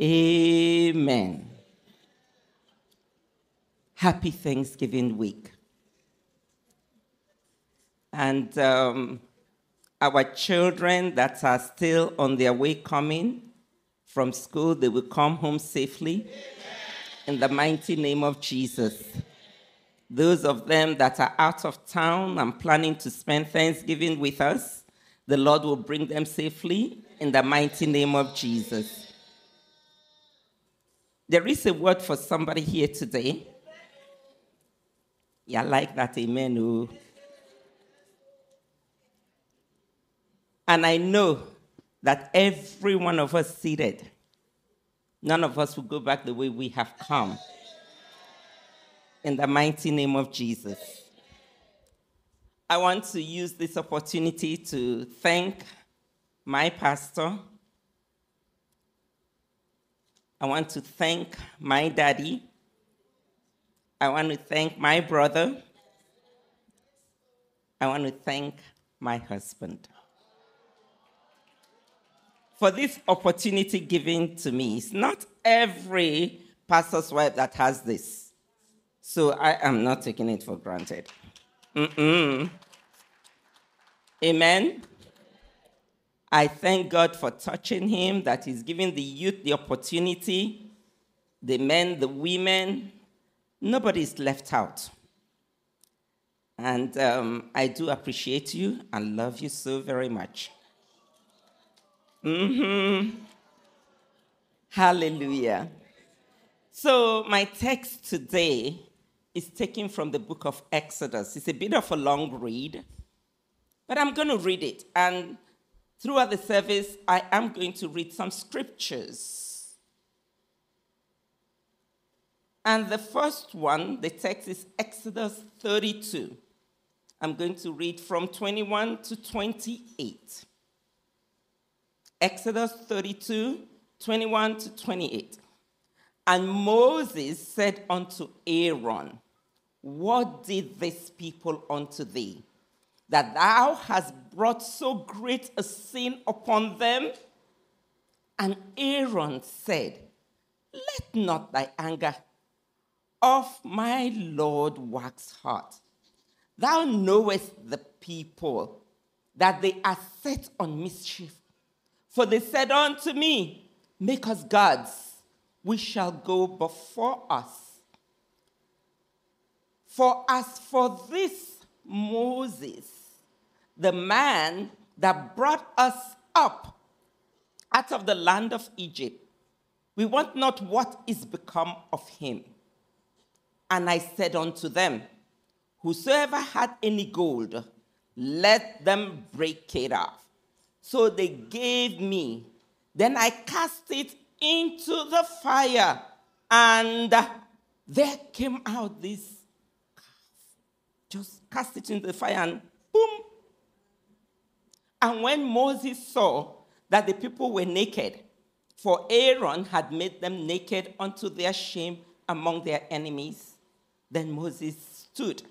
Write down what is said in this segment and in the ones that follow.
Amen. Happy Thanksgiving week. And um, our children that are still on their way coming from school, they will come home safely in the mighty name of Jesus. Those of them that are out of town and planning to spend Thanksgiving with us, the Lord will bring them safely in the mighty name of Jesus. There is a word for somebody here today. Yeah, like that, amen. Oh. And I know that every one of us seated, none of us will go back the way we have come. In the mighty name of Jesus. I want to use this opportunity to thank my pastor. I want to thank my daddy. I want to thank my brother. I want to thank my husband for this opportunity given to me. It's not every pastor's wife that has this. So I am not taking it for granted. Mm-mm. Amen. I thank God for touching him, that he's giving the youth the opportunity, the men, the women. Nobody is left out. And um, I do appreciate you and love you so very much. Mm-hmm. Hallelujah. So, my text today is taken from the book of Exodus. It's a bit of a long read, but I'm going to read it. And throughout the service, I am going to read some scriptures. And the first one, the text is Exodus 32. I'm going to read from 21 to 28. Exodus 32, 21 to 28. And Moses said unto Aaron, What did this people unto thee, that thou hast brought so great a sin upon them? And Aaron said, Let not thy anger of my Lord wax hot. Thou knowest the people, that they are set on mischief for they said unto me, Make us gods, we shall go before us. For as for this Moses, the man that brought us up out of the land of Egypt, we want not what is become of him. And I said unto them, Whosoever had any gold, let them break it off. So they gave me. Then I cast it into the fire, and there came out this calf. Just cast it into the fire, and boom. And when Moses saw that the people were naked, for Aaron had made them naked unto their shame among their enemies, then Moses stood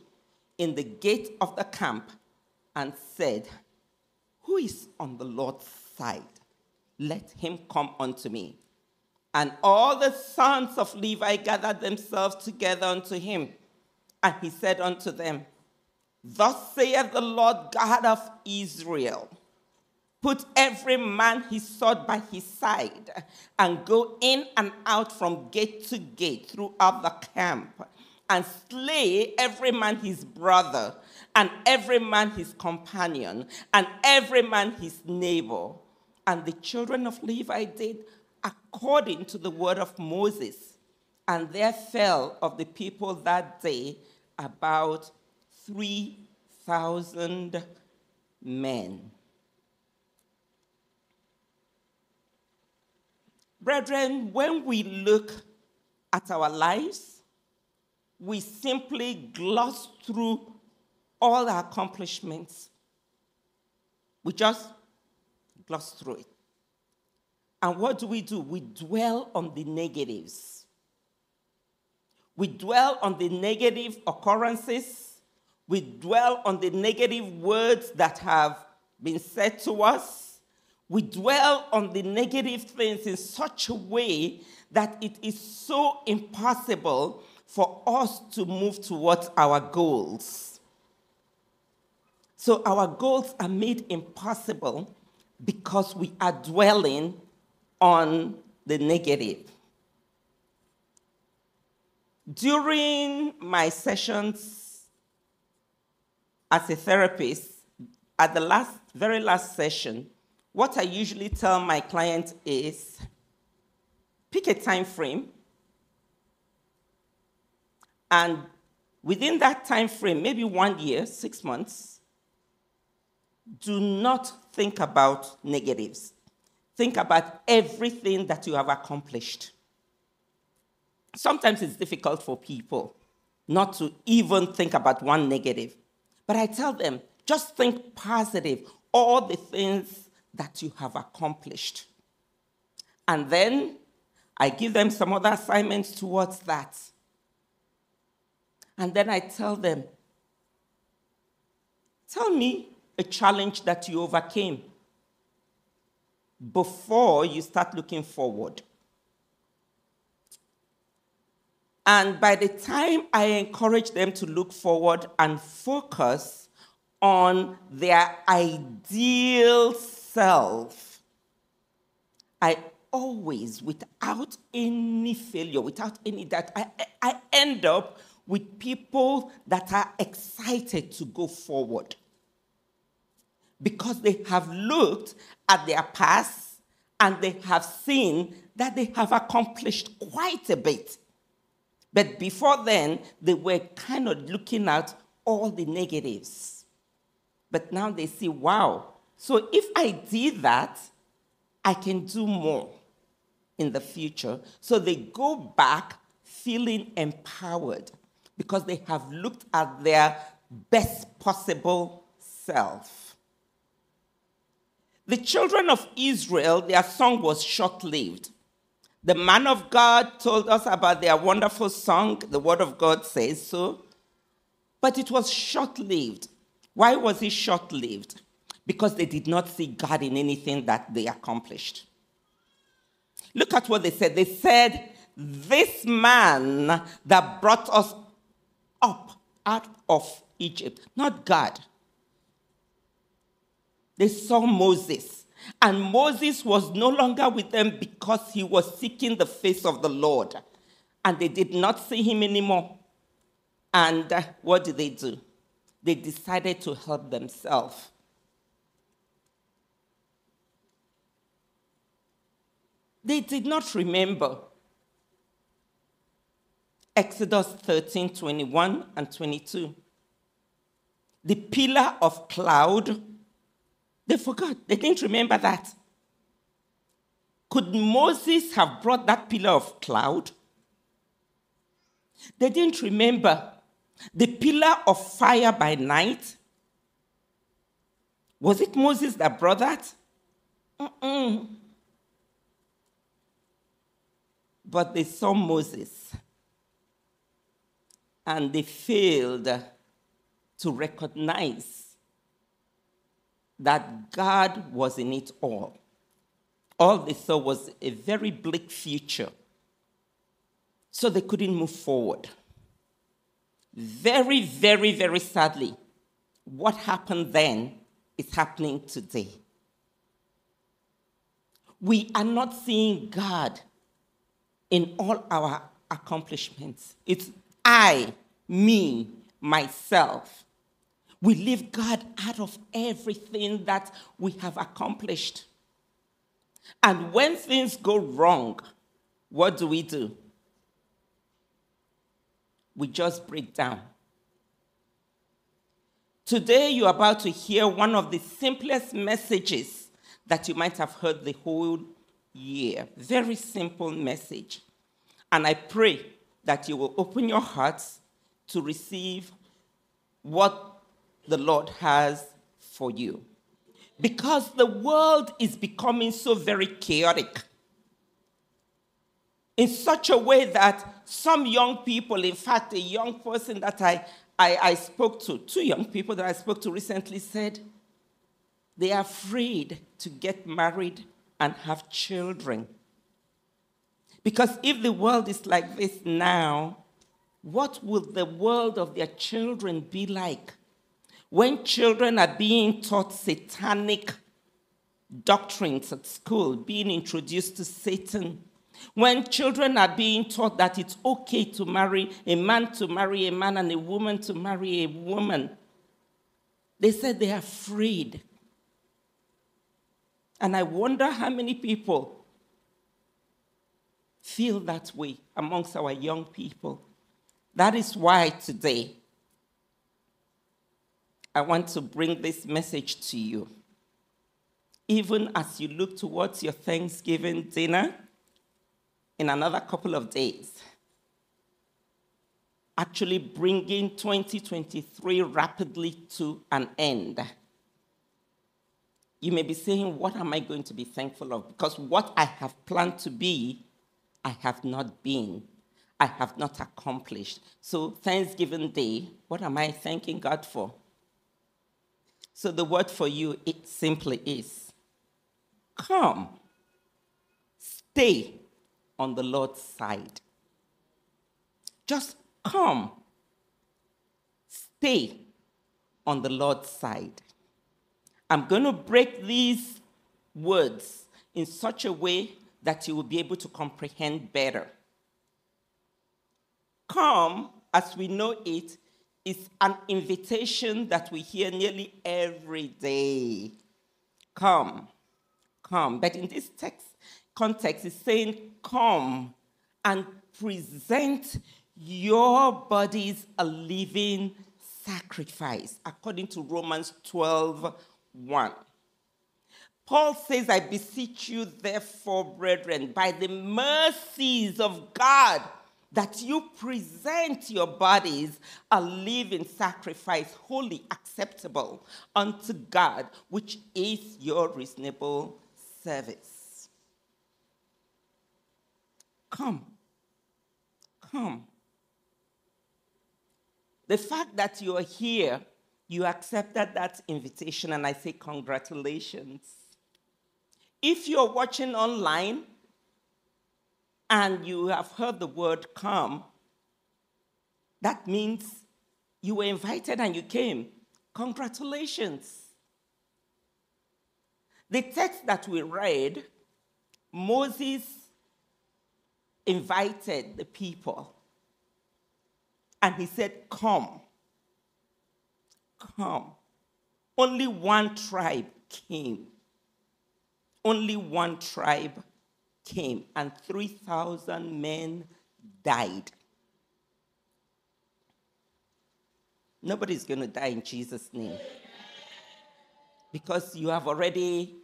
in the gate of the camp and said, who is on the Lord's side? Let him come unto me. And all the sons of Levi gathered themselves together unto him. And he said unto them, Thus saith the Lord God of Israel Put every man his sword by his side, and go in and out from gate to gate throughout the camp, and slay every man his brother and every man his companion, and every man his neighbor. And the children of Levi did according to the word of Moses. And there fell of the people that day about 3,000 men. Brethren, when we look at our lives, we simply gloss through all our accomplishments. We just gloss through it. And what do we do? We dwell on the negatives. We dwell on the negative occurrences. We dwell on the negative words that have been said to us. We dwell on the negative things in such a way that it is so impossible for us to move towards our goals. So our goals are made impossible because we are dwelling on the negative. During my sessions as a therapist, at the last, very last session, what I usually tell my clients is pick a time frame. And within that time frame maybe one year 6 months do not think about negatives. Think about everything that you have accomplished. Sometimes it's difficult for people not to even think about one negative. But i tell them just think positive. All the things that you have accomplished. And then I give them some other assignments towards that. And then I tell them, tell me a challenge that you overcame before you start looking forward. And by the time I encourage them to look forward and focus on their ideal myself, I always, without any failure, without any doubt, I, I end up with people that are excited to go forward because they have looked at their past and they have seen that they have accomplished quite a bit. But before then, they were kind of looking at all the negatives. But now they see, wow, so if I did that, I can do more in the future. So they go back feeling empowered because they have looked at their best possible self. The children of Israel, their song was short lived. The man of God told us about their wonderful song. The word of God says so. But it was short lived. Why was it short lived? Because they did not see God in anything that they accomplished. Look at what they said. They said, This man that brought us up out of Egypt, not God. They saw Moses, and Moses was no longer with them because he was seeking the face of the Lord, and they did not see him anymore. And what did they do? They decided to help themselves. They did not remember. Exodus 13 21 and 22. The pillar of cloud, they forgot. They didn't remember that. Could Moses have brought that pillar of cloud? They didn't remember the pillar of fire by night. Was it Moses that brought that? Mm-mm. But they saw Moses and they failed to recognize that God was in it all. All they saw was a very bleak future. So they couldn't move forward. Very, very, very sadly, what happened then is happening today. We are not seeing God in all our accomplishments. It's I, me, myself. We leave God out of everything that we have accomplished. And when things go wrong, what do we do? We just break down. Today, you're about to hear one of the simplest messages that you might have heard the whole year. Very simple message. And I pray that you will open your hearts to receive what the Lord has for you. Because the world is becoming so very chaotic. In such a way that some young people, in fact, a young person that I, I, I spoke to, two young people that I spoke to recently said, They are afraid to get married and have children. Because if the world is like this now, what will the world of their children be like? When children are being taught satanic doctrines at school, being introduced to Satan, when children are being taught that it's okay to marry a man to marry a man and a woman to marry a woman, they said they are afraid. And I wonder how many people feel that way amongst our young people. That is why today I want to bring this message to you. Even as you look towards your Thanksgiving dinner in another couple of days, actually bringing 2023 rapidly to an end. You may be saying, What am I going to be thankful of? Because what I have planned to be, I have not been. I have not accomplished. So, Thanksgiving Day, what am I thanking God for? So, the word for you, it simply is come, stay on the Lord's side. Just come, stay on the Lord's side. I'm going to break these words in such a way that you will be able to comprehend better. Come, as we know it, is an invitation that we hear nearly every day. Come, come. But in this text context, it's saying, Come and present your bodies a living sacrifice, according to Romans 12 1. Paul says, I beseech you, therefore, brethren, by the mercies of God, that you present your bodies a living sacrifice, wholly acceptable unto God, which is your reasonable service. Come. Come. The fact that you are here, you accepted that invitation, and I say congratulations. If you're watching online, and you have heard the word come, that means you were invited and you came. Congratulations. The text that we read, Moses invited the people and he said, Come. Come. Only one tribe came. Only one tribe came, and 3,000 men died. Nobody's going to die in Jesus' name. Because you have already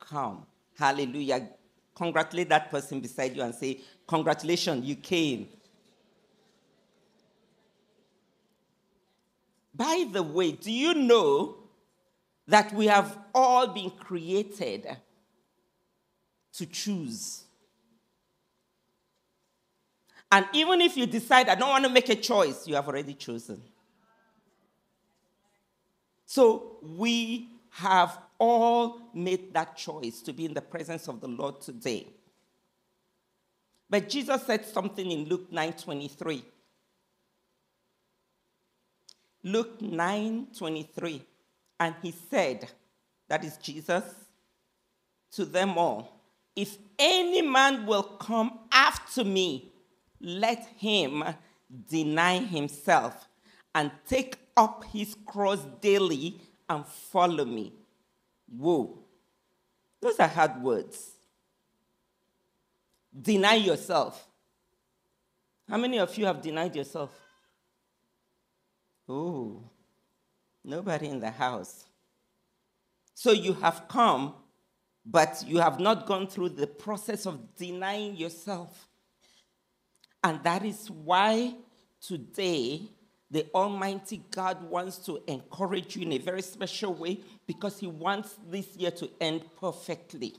come. Hallelujah. Congratulate that person beside you and say, Congratulations, you came. By the way, do you know that we have all been created to choose. And even if you decide, I don't want to make a choice, you have already chosen. So we have all made that choice to be in the presence of the Lord today. But Jesus said something in Luke 9:23. Luke 9:23 and he said that is Jesus to them all if any man will come after me, let him deny himself and take up his cross daily and follow me. Whoa. Those are hard words. Deny yourself. How many of you have denied yourself? Oh, nobody in the house. So you have come but you have not gone through the process of denying yourself. And that is why today the Almighty God wants to encourage you in a very special way because He wants this year to end perfectly.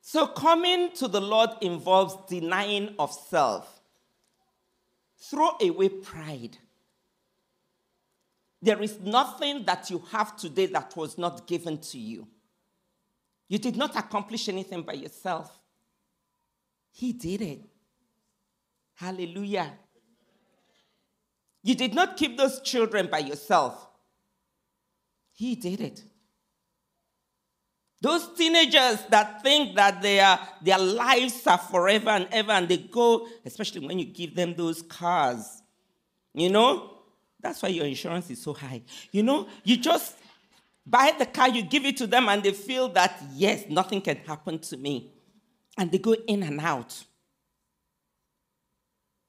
So, coming to the Lord involves denying of self. Throw away pride. There is nothing that you have today that was not given to you. You did not accomplish anything by yourself. He did it. Hallelujah. You did not keep those children by yourself. He did it. Those teenagers that think that their, their lives are forever and ever, and they go, especially when you give them those cars, you know, that's why your insurance is so high. You know, you just buy the car, you give it to them, and they feel that, yes, nothing can happen to me. And they go in and out.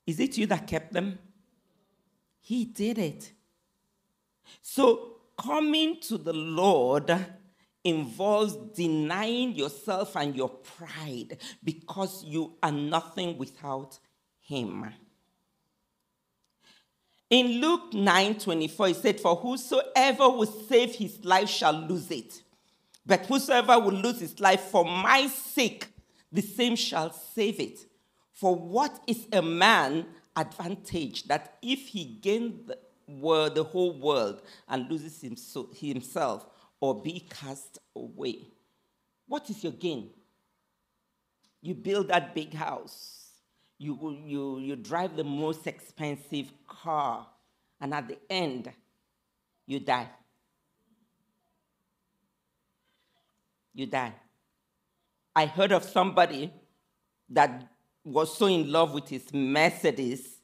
Is it you that kept them? He did it. So, coming to the Lord involves denying yourself and your pride because you are nothing without Him. In Luke 9 24, he said, For whosoever will save his life shall lose it. But whosoever will lose his life for my sake, the same shall save it. For what is a man advantage that if he gain the, the whole world and loses himself or be cast away? What is your gain? You build that big house you, you, you drive the most expensive car, and at the end, you die. You die. I heard of somebody that was so in love with his Mercedes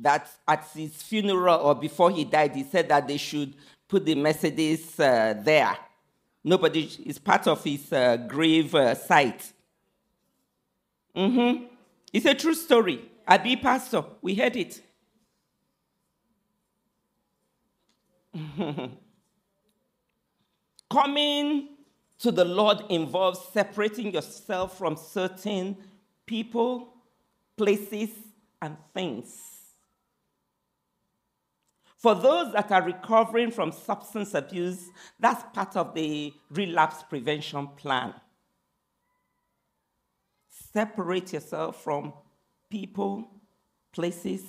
that at his funeral or before he died, he said that they should put the Mercedes uh, there. Nobody is part of his uh, grave uh, site. Mm-hmm. It's a true story. I be pastor. We heard it. Coming to the Lord involves separating yourself from certain people, places, and things. For those that are recovering from substance abuse, that's part of the relapse prevention plan separate yourself from people, places,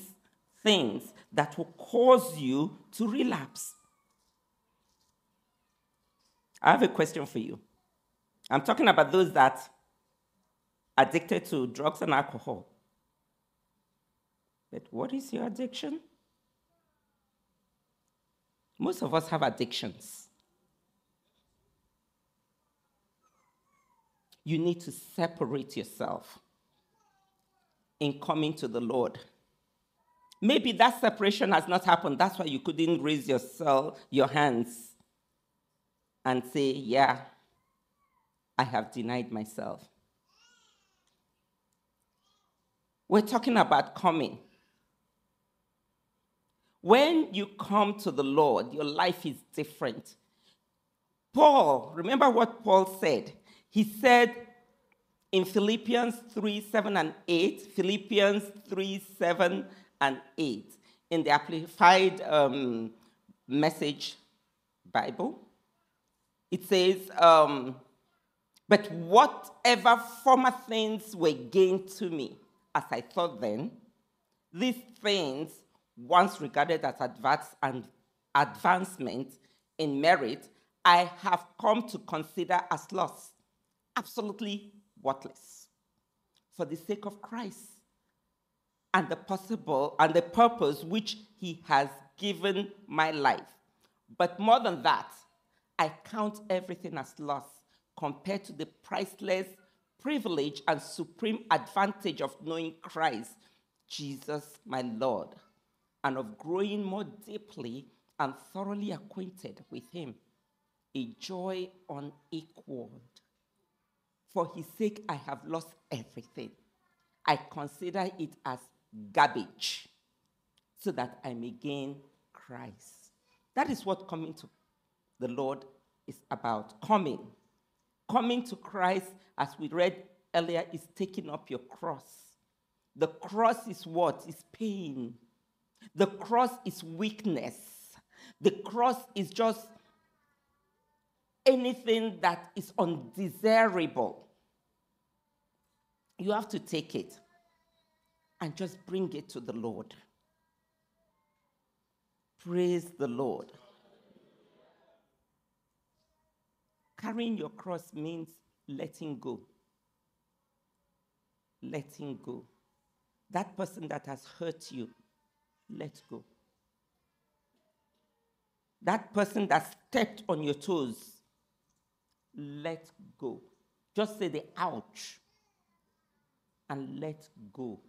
things that will cause you to relapse. I have a question for you. I'm talking about those that addicted to drugs and alcohol. But what is your addiction? Most of us have addictions. you need to separate yourself in coming to the Lord. Maybe that separation has not happened. That's why you couldn't raise yourself, your hands and say, Yeah, I have denied myself. We're talking about coming. When you come to the Lord, your life is different. Paul, remember what Paul said? He said in Philippians 3 7 and 8, Philippians 3 7 and 8, in the Amplified um, Message Bible, it says, um, But whatever former things were gained to me, as I thought then, these things, once regarded as advance and advancement in merit, I have come to consider as loss absolutely worthless for the sake of Christ and the possible and the purpose which he has given my life. But more than that, I count everything as loss compared to the priceless privilege and supreme advantage of knowing Christ, Jesus my Lord, and of growing more deeply and thoroughly acquainted with him. A joy unequaled for his sake, I have lost everything. I consider it as garbage so that I may gain Christ. That is what coming to the Lord is about. Coming. Coming to Christ, as we read earlier, is taking up your cross. The cross is what? Is pain. The cross is weakness. The cross is just anything that is undesirable, you have to take it and just bring it to the Lord. Praise the Lord. Carrying your cross means letting go. Letting go. That person that has hurt you, let go. That person that stepped on your toes, let go. Just say the ouch and let go.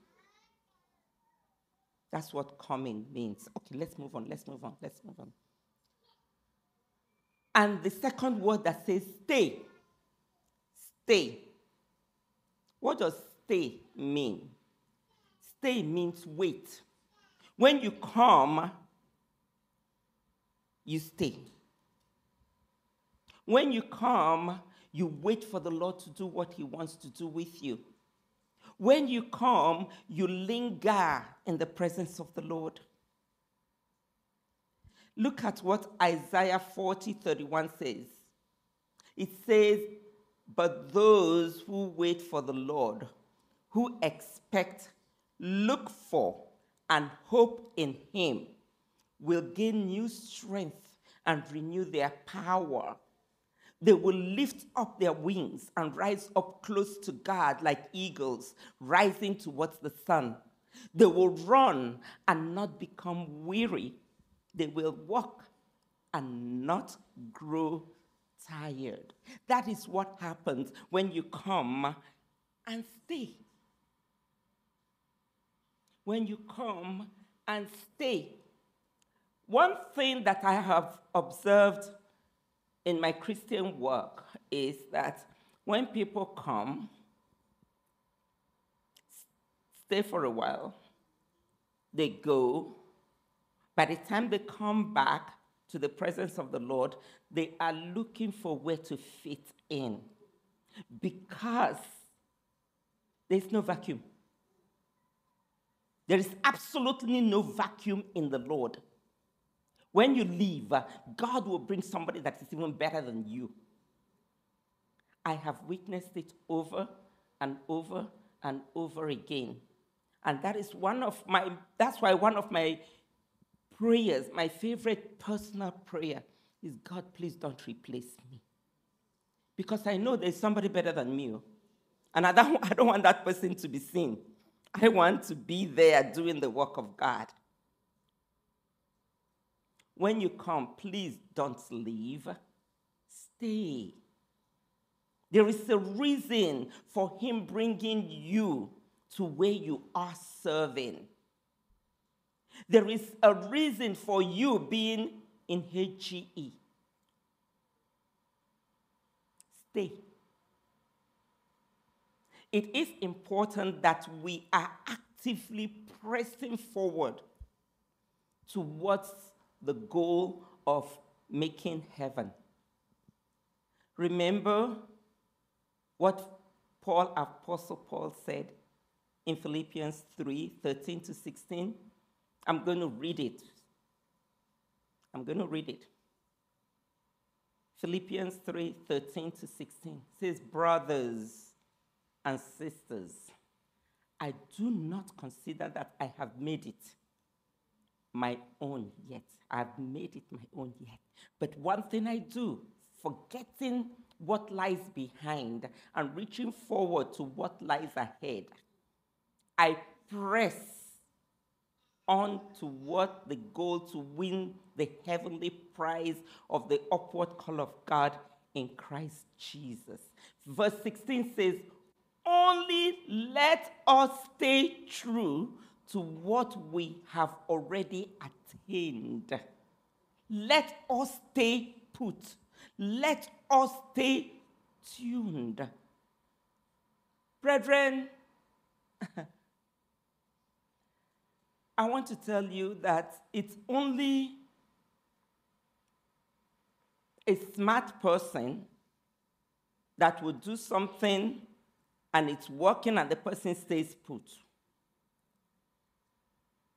That's what coming means. Okay, let's move on. Let's move on. Let's move on. And the second word that says stay. Stay. What does stay mean? Stay means wait. When you come, you stay. When you come, you wait for the Lord to do what He wants to do with you. When you come, you linger in the presence of the Lord. Look at what Isaiah 40 31 says. It says, But those who wait for the Lord, who expect, look for, and hope in Him, will gain new strength and renew their power. They will lift up their wings and rise up close to God like eagles, rising towards the sun. They will run and not become weary. They will walk and not grow tired. That is what happens when you come and stay. When you come and stay. One thing that I have observed in my Christian work is that when people come, stay for a while, they go. By the time they come back to the presence of the Lord, they are looking for where to fit in because there's no vacuum. There is absolutely no vacuum in the Lord. When you leave, uh, God will bring somebody that is even better than you. I have witnessed it over and over and over again. And that is one of my, that's why one of my prayers, my favorite personal prayer, is God, please don't replace me. Because I know there's somebody better than me. Oh. And I don't, I don't want that person to be seen. I want to be there doing the work of God. When you come, please don't leave. Stay. There is a reason for Him bringing you to where you are serving. There is a reason for you being in HGE. Stay. It is important that we are actively pressing forward towards the goal of making heaven. Remember what Paul, Apostle Paul said in Philippians 3 13 to 16? I'm going to read it. I'm going to read it. Philippians 3 13 to 16 says, Brothers and sisters, I do not consider that I have made it my own yet. I've made it my own yet. But one thing I do, forgetting what lies behind and reaching forward to what lies ahead, I press on toward the goal to win the heavenly prize of the upward call of God in Christ Jesus. Verse 16 says, Only let us stay true to what we have already attained. Let us stay put. Let us stay tuned. Brethren, I want to tell you that it's only a smart person that would do something and it's working and the person stays put.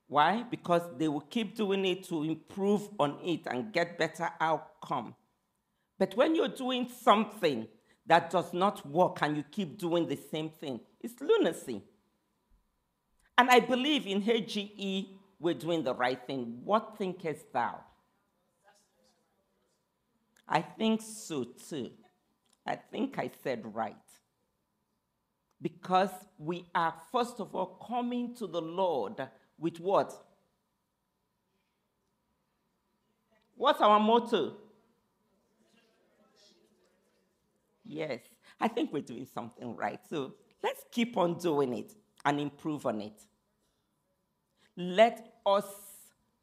Why? Because they will keep doing it to improve on it and get better outcome. But when you're doing something that does not work and you keep doing the same thing, it's lunacy. And I believe in HGE, we're doing the right thing. What thinkest thou? I think so too. I think I said right. Because we are, first of all, coming to the Lord with what? What's our motto? Yes, I think we're doing something right. So let's keep on doing it and improve on it. Let us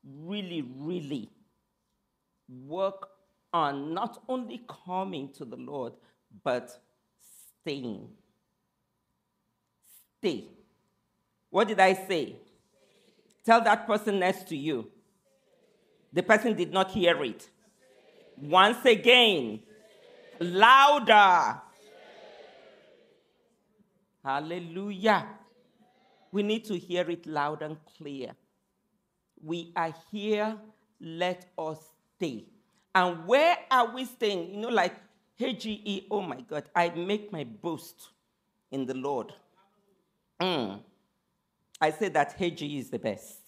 really, really work on not only coming to the Lord, but staying. Stay. What did I say? Tell that person next to you. The person did not hear it. Once again, louder. Hallelujah. We need to hear it loud and clear. We are here, let us stay. And where are we staying? You know, like HGE, oh my God, I make my boast in the Lord. Mm. I say that HGE is the best.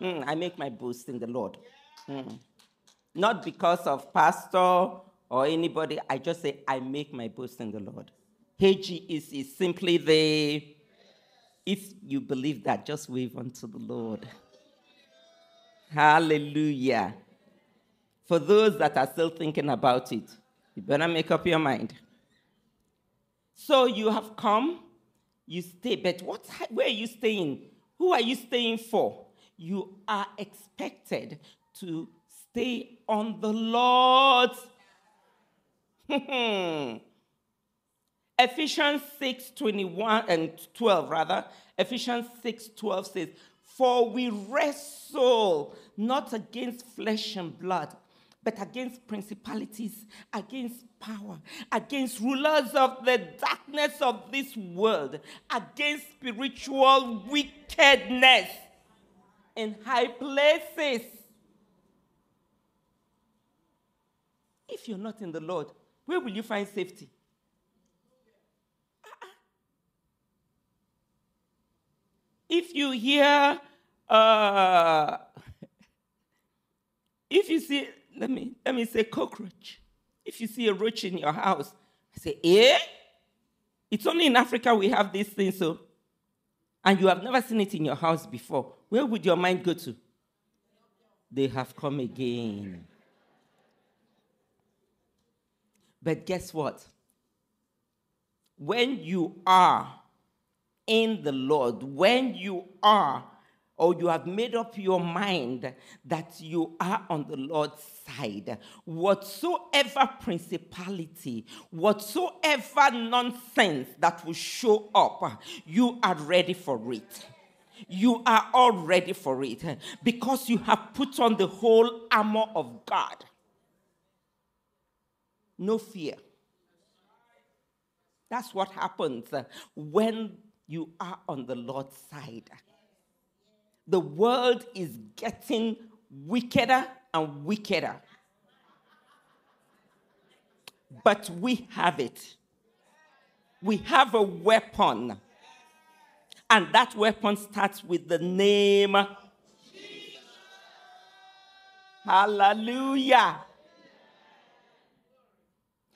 Mm, I make my boast in the Lord. Mm. Not because of pastor or anybody, I just say I make my boast in the Lord. HGE is, is simply the, if you believe that, just wave unto the Lord. Hallelujah. For those that are still thinking about it, you better make up your mind. So you have come, you stay, but what, where are you staying? Who are you staying for? You are expected to stay on the Lord's. Ephesians 6 21 and 12, rather. Ephesians 6 12 says, For we wrestle not against flesh and blood but against principalities, against power, against rulers of the darkness of this world, against spiritual wickedness in high places. If you're not in the Lord, where will you find safety? Uh-uh. If you hear, uh, if you see let me, let me say cockroach. If you see a roach in your house, I say, eh? It's only in Africa we have these things, so, and you have never seen it in your house before. Where would your mind go to? They have come again. But guess what? When you are in the Lord, when you are or you have made up your mind that you are on the Lord's side, whatsoever principality, whatsoever nonsense that will show up, you are ready for it. You are all ready for it because you have put on the whole armor of God. No fear. That's what happens when you are on the Lord's side the world is getting wickeder and wickeder. But we have it. We have a weapon. And that weapon starts with the name. Jesus. Hallelujah.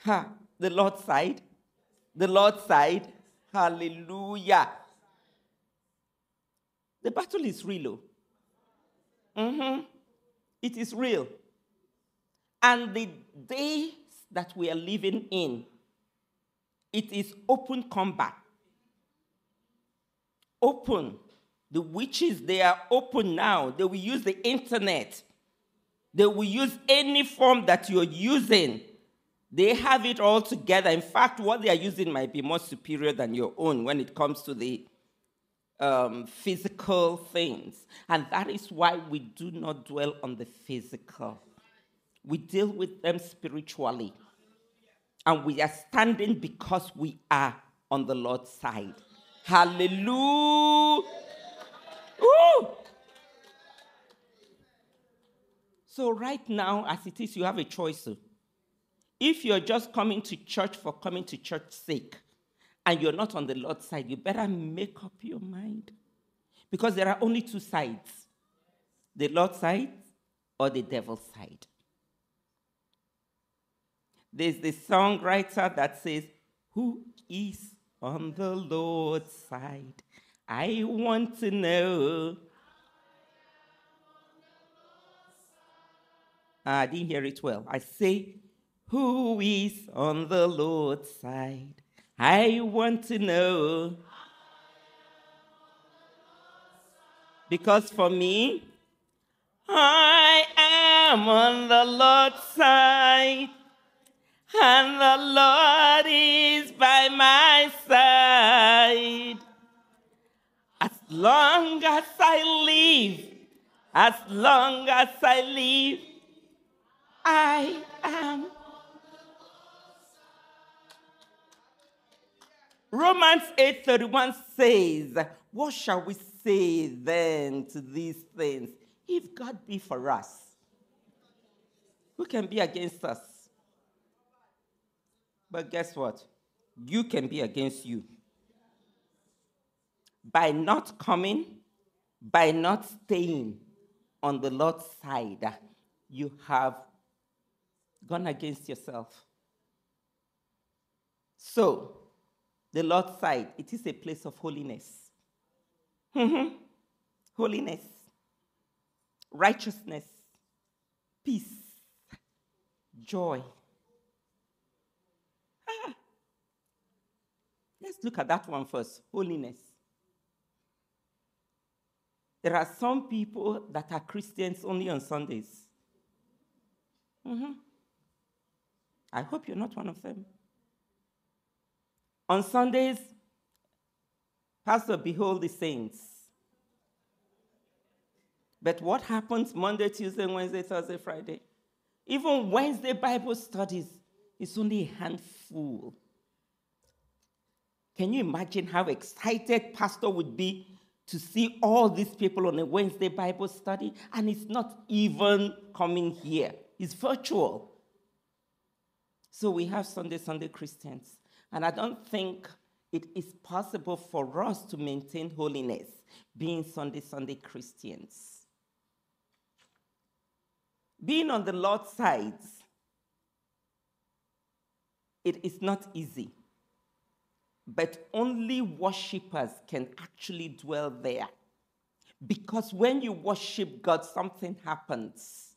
Ha, the Lord's side. The Lord's side. Hallelujah. The battle is real. Oh. Mm-hmm. It is real. And the days that we are living in, it is open combat. Open. The witches, they are open now. They will use the internet. They will use any form that you're using. They have it all together. In fact, what they are using might be more superior than your own when it comes to the um, physical things. And that is why we do not dwell on the physical. We deal with them spiritually. And we are standing because we are on the Lord's side. Hallelujah. Ooh. So, right now, as it is, you have a choice. If you're just coming to church for coming to church's sake, and you're not on the Lord's side, you better make up your mind. Because there are only two sides the Lord's side or the devil's side. There's the songwriter that says, Who is on the Lord's side? I want to know. Ah, I didn't hear it well. I say, Who is on the Lord's side? I want to know. Because for me, I am on the Lord's side, and the Lord is by my side. As long as I live, as long as I live, I am. Romans 8:31 says, "What shall we say then to these things? If God be for us, who can be against us? But guess what? You can be against you. By not coming, by not staying on the Lord's side, you have gone against yourself. So, the Lord's side, it is a place of holiness. Mm-hmm. holiness righteousness, peace, joy. Ah. Let's look at that one first holiness. There are some people that are Christians only on Sundays. Mm-hmm. I hope you're not one of them. On Sundays, Pastor, behold the saints. But what happens Monday, Tuesday, Wednesday, Thursday, Friday? Even Wednesday Bible studies, it's only a handful. Can you imagine how excited pastor would be to see all these people on a Wednesday Bible study? And it's not even coming here, it's virtual. So we have Sunday, Sunday Christians. And I don't think it is possible for us to maintain holiness being Sunday, Sunday Christians. Being on the Lord's side, it is not easy. But only worshippers can actually dwell there. Because when you worship God, something happens.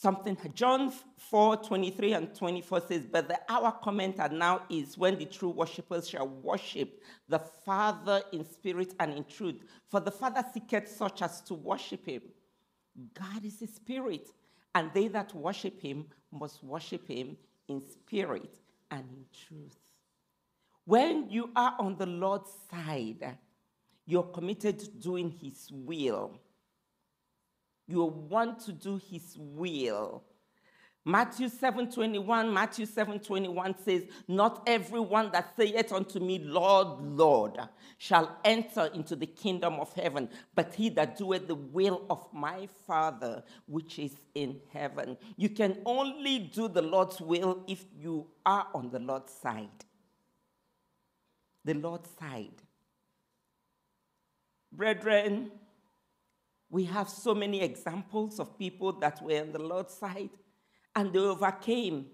Something, John 4 23 and 24 says, But the hour commented now is when the true worshippers shall worship the Father in spirit and in truth. For the Father seeketh such as to worship him. God is a spirit, and they that worship him must worship him in spirit and in truth. When you are on the Lord's side, you're committed to doing his will. You want to do his will. Matthew 7:21, Matthew 7:21 says, Not everyone that saith unto me, Lord, Lord, shall enter into the kingdom of heaven, but he that doeth the will of my Father which is in heaven. You can only do the Lord's will if you are on the Lord's side. The Lord's side. Brethren, we have so many examples of people that were on the Lord's side and they overcame.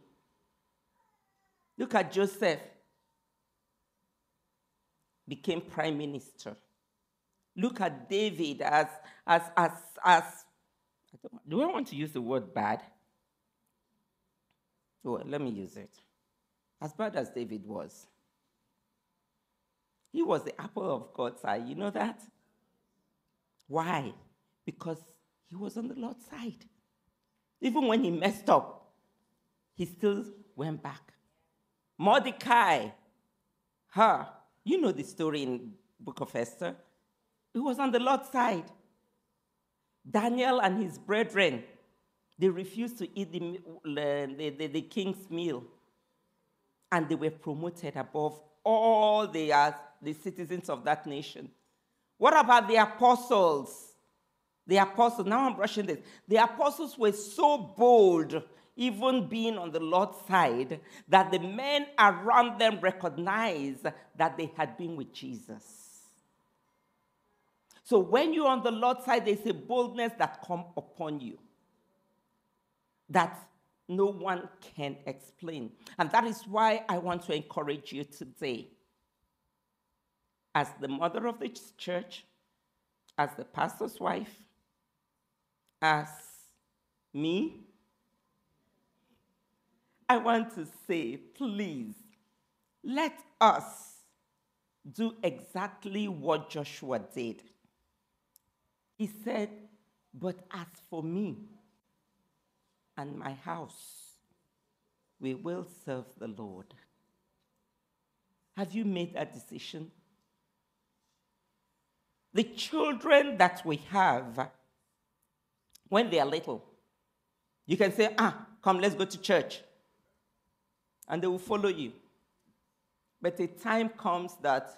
Look at Joseph, became prime minister. Look at David as, as, as, as I do I want to use the word bad? Well, let me use it. As bad as David was, he was the apple of God's eye. You know that? Why? Because he was on the Lord's side. Even when he messed up, he still went back. Mordecai, her, you know the story in Book of Esther. He was on the Lord's side. Daniel and his brethren, they refused to eat the, the, the, the king's meal. And they were promoted above all the, uh, the citizens of that nation. What about the apostles? The apostles, now I'm brushing this. The apostles were so bold, even being on the Lord's side, that the men around them recognized that they had been with Jesus. So when you're on the Lord's side, there's a boldness that come upon you that no one can explain. And that is why I want to encourage you today. As the mother of the church, as the pastor's wife, as me, I want to say, please, let us do exactly what Joshua did. He said, But as for me and my house, we will serve the Lord. Have you made that decision? The children that we have, when they are little, you can say, Ah, come, let's go to church. And they will follow you. But a time comes that,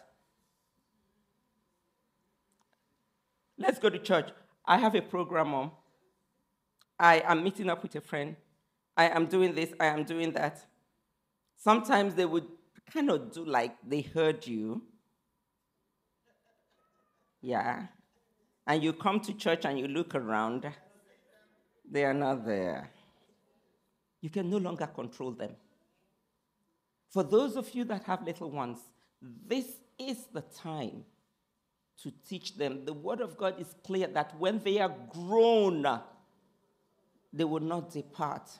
let's go to church. I have a program on. I am meeting up with a friend. I am doing this, I am doing that. Sometimes they would kind of do like they heard you. Yeah. And you come to church and you look around, they are not there. You can no longer control them. For those of you that have little ones, this is the time to teach them. The Word of God is clear that when they are grown, they will not depart.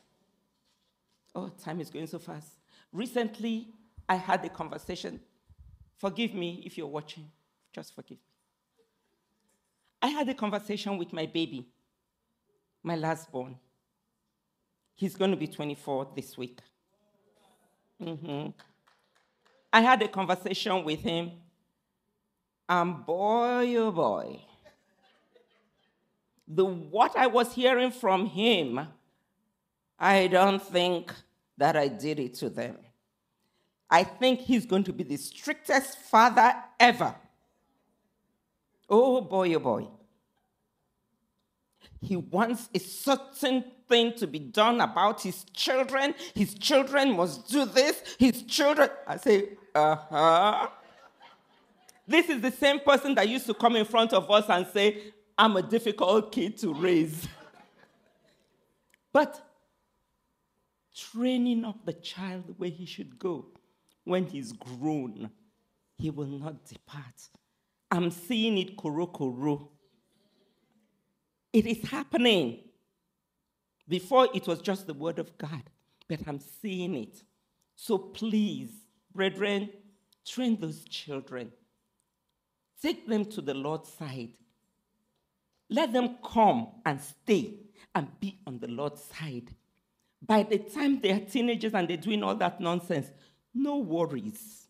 Oh, time is going so fast. Recently, I had a conversation. Forgive me if you're watching, just forgive me. I had a conversation with my baby, my last born. He's going to be 24 this week. Mm-hmm. I had a conversation with him, and boy, oh boy, the what I was hearing from him, I don't think that I did it to them. I think he's going to be the strictest father ever. Oh boy, oh boy. He wants a certain thing to be done about his children. His children must do this. His children. I say, uh huh. This is the same person that used to come in front of us and say, I'm a difficult kid to raise. but training up the child where he should go when he's grown, he will not depart. I'm seeing it koro koro. It is happening. Before it was just the word of God, but I'm seeing it. So please, brethren, train those children. Take them to the Lord's side. Let them come and stay and be on the Lord's side. By the time they are teenagers and they're doing all that nonsense, no worries.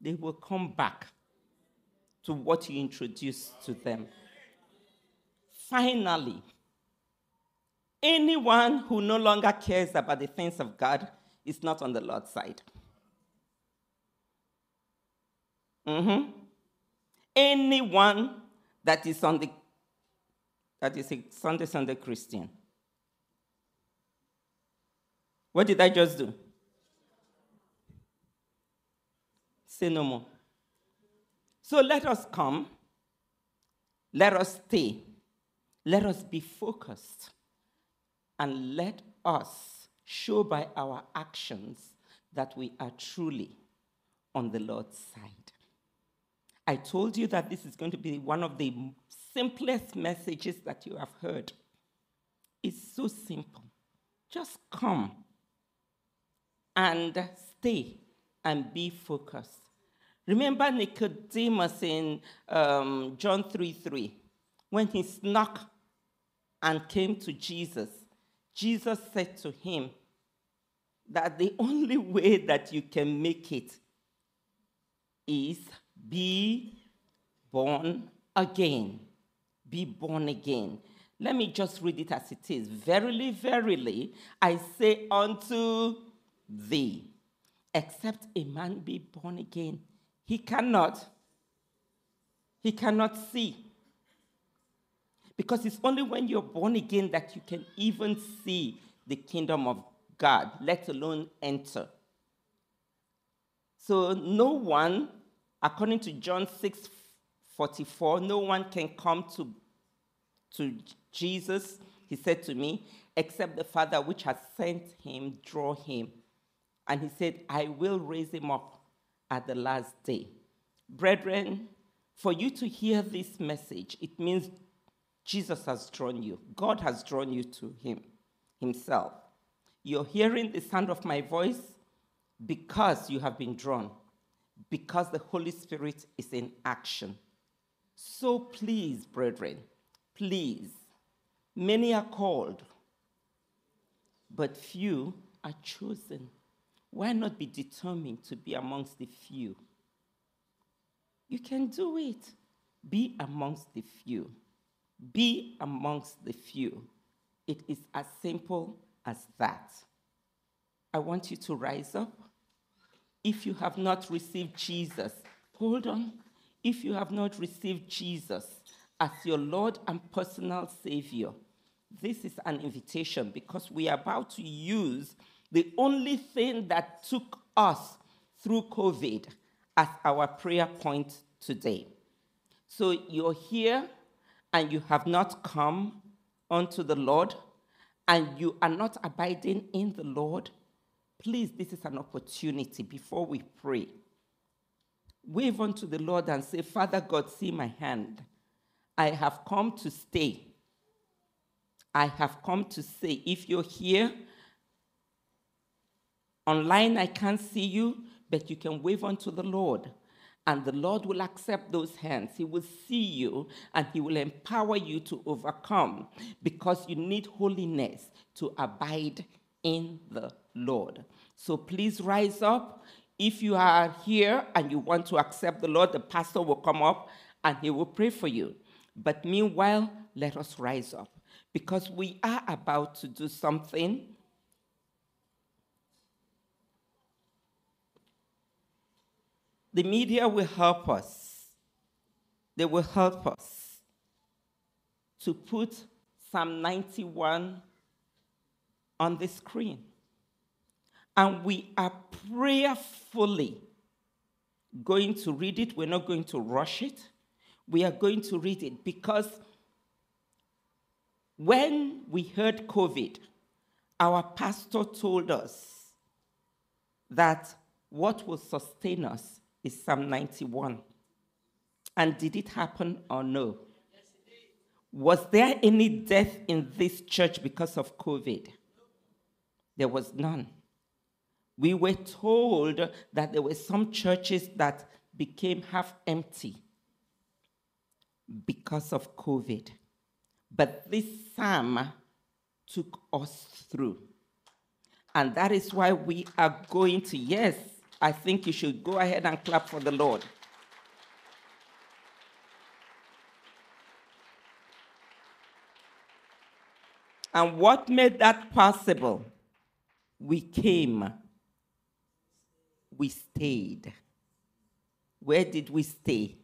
They will come back to what you introduced to them. Finally, anyone who no longer cares about the things of God is not on the Lord's side. Mm-hmm. Anyone that is on the that is a Sunday Sunday Christian. What did I just do? Say no more. So let us come. Let us stay let us be focused and let us show by our actions that we are truly on the Lord's side. I told you that this is going to be one of the simplest messages that you have heard. It's so simple. Just come and stay and be focused. Remember Nicodemus in um, John 3 3, when he snuck and came to Jesus, Jesus said to him that the only way that you can make it is be born again. Be born again. Let me just read it as it is. Verily, verily, I say unto thee, except a man be born again, he cannot, he cannot see because it's only when you're born again that you can even see the kingdom of God, let alone enter. So, no one, according to John 6 44, no one can come to, to Jesus, he said to me, except the Father which has sent him draw him. And he said, I will raise him up at the last day. Brethren, for you to hear this message, it means Jesus has drawn you. God has drawn you to him himself. You're hearing the sound of my voice because you have been drawn, because the Holy Spirit is in action. So please, brethren, please, many are called, but few are chosen. Why not be determined to be amongst the few? You can do it. Be amongst the few. Be amongst the few. It is as simple as that. I want you to rise up. If you have not received Jesus, hold on. If you have not received Jesus as your Lord and personal Savior, this is an invitation because we are about to use the only thing that took us through COVID as our prayer point today. So you're here and you have not come unto the Lord and you are not abiding in the Lord, please, this is an opportunity before we pray. Wave unto the Lord and say, Father God, see my hand. I have come to stay. I have come to say, if you're here, online I can't see you, but you can wave unto the Lord and the Lord will accept those hands. He will see you and He will empower you to overcome because you need holiness to abide in the Lord. So please rise up. If you are here and you want to accept the Lord, the pastor will come up and he will pray for you. But meanwhile, let us rise up because we are about to do something The media will help us. They will help us to put Psalm 91 on the screen. And we are prayerfully going to read it. We're not going to rush it. We are going to read it because when we heard COVID, our pastor told us that what will sustain us is Psalm 91. And did it happen or no? Was there any death in this church because of COVID? There was none. We were told that there were some churches that became half empty because of COVID. But this psalm took us through. And that is why we are going to, yes, I think you should go ahead and clap for the Lord. And what made that possible? We came, we stayed. Where did we stay?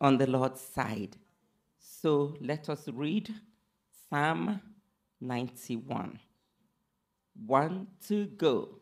On the Lord's side. So let us read Psalm 91. One to go.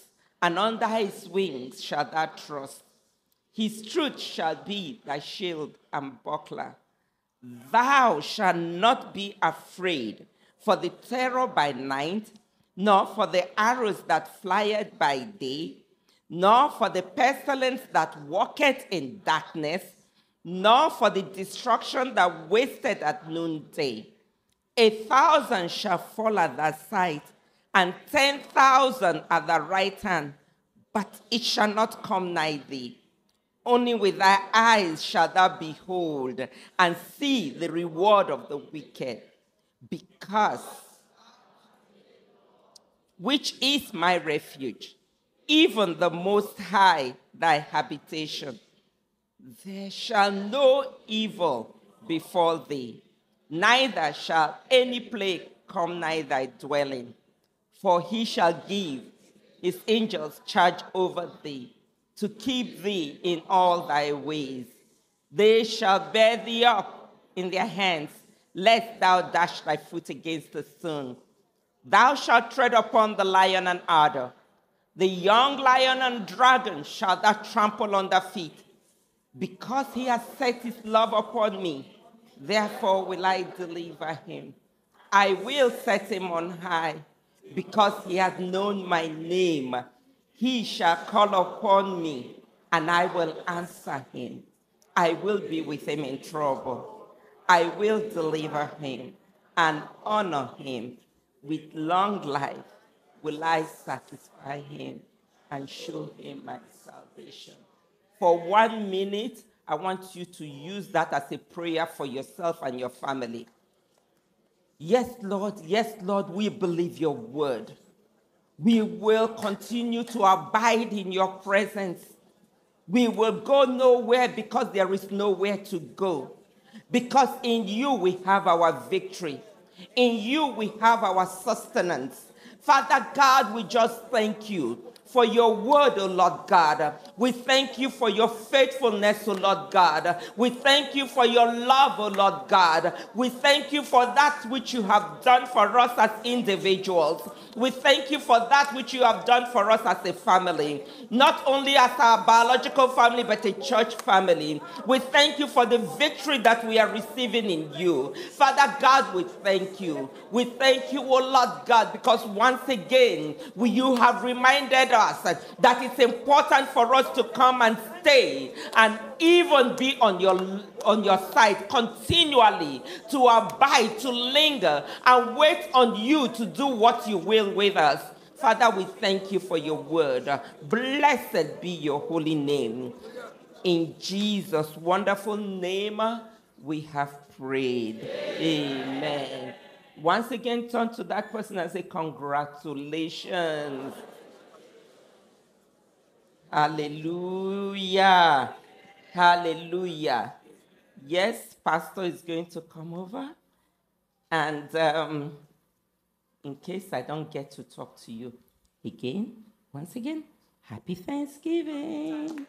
and under his wings shall thou trust. His truth shall be thy shield and buckler. Thou shalt not be afraid for the terror by night, nor for the arrows that flieth by day, nor for the pestilence that walketh in darkness, nor for the destruction that wasteth at noonday. A thousand shall fall at thy side and 10,000 at the right hand, but it shall not come nigh thee. Only with thy eyes shalt thou behold and see the reward of the wicked, because which is my refuge, even the Most High thy habitation. There shall no evil befall thee, neither shall any plague come nigh thy dwelling. For he shall give his angels charge over thee, to keep thee in all thy ways. They shall bear thee up in their hands, lest thou dash thy foot against a stone. Thou shalt tread upon the lion and adder. The young lion and dragon shalt thou trample under feet. Because he has set his love upon me, therefore will I deliver him. I will set him on high, because he has known my name. He shall call upon me, and I will answer him. I will be with him in trouble. I will deliver him and honor him. With long life will I satisfy him and show him my salvation. For one minute, I want you to use that as a prayer for yourself and your family. Yes, Lord, yes, Lord, we believe your word. We will continue to abide in your presence. We will go nowhere because there is nowhere to go. Because in you we have our victory. In you we have our sustenance. Father God, we just thank you for your word, O Lord God. We thank you for your faithfulness, O Lord God. We thank you for your love, O Lord God. We thank you for that which you have done for us as individuals. We thank you for that which you have done for us as a family, not only as our biological family, but a church family. We thank you for the victory that we are receiving in you. Father God, we thank you. We thank you, O Lord God, because once again, you have reminded us that it's important for us to come and stay and even be on your on your side continually to abide to linger and wait on you to do what you will with us. Father we thank you for your word. Blessed be your holy name. In jesus wonderful name we have prayed. Amen. Once again turn to that person and say congratulations Hallelujah. Hallelujah. Yes, Pastor is going to come over. And um, in case I don't get to talk to you again, once again, happy Thanksgiving.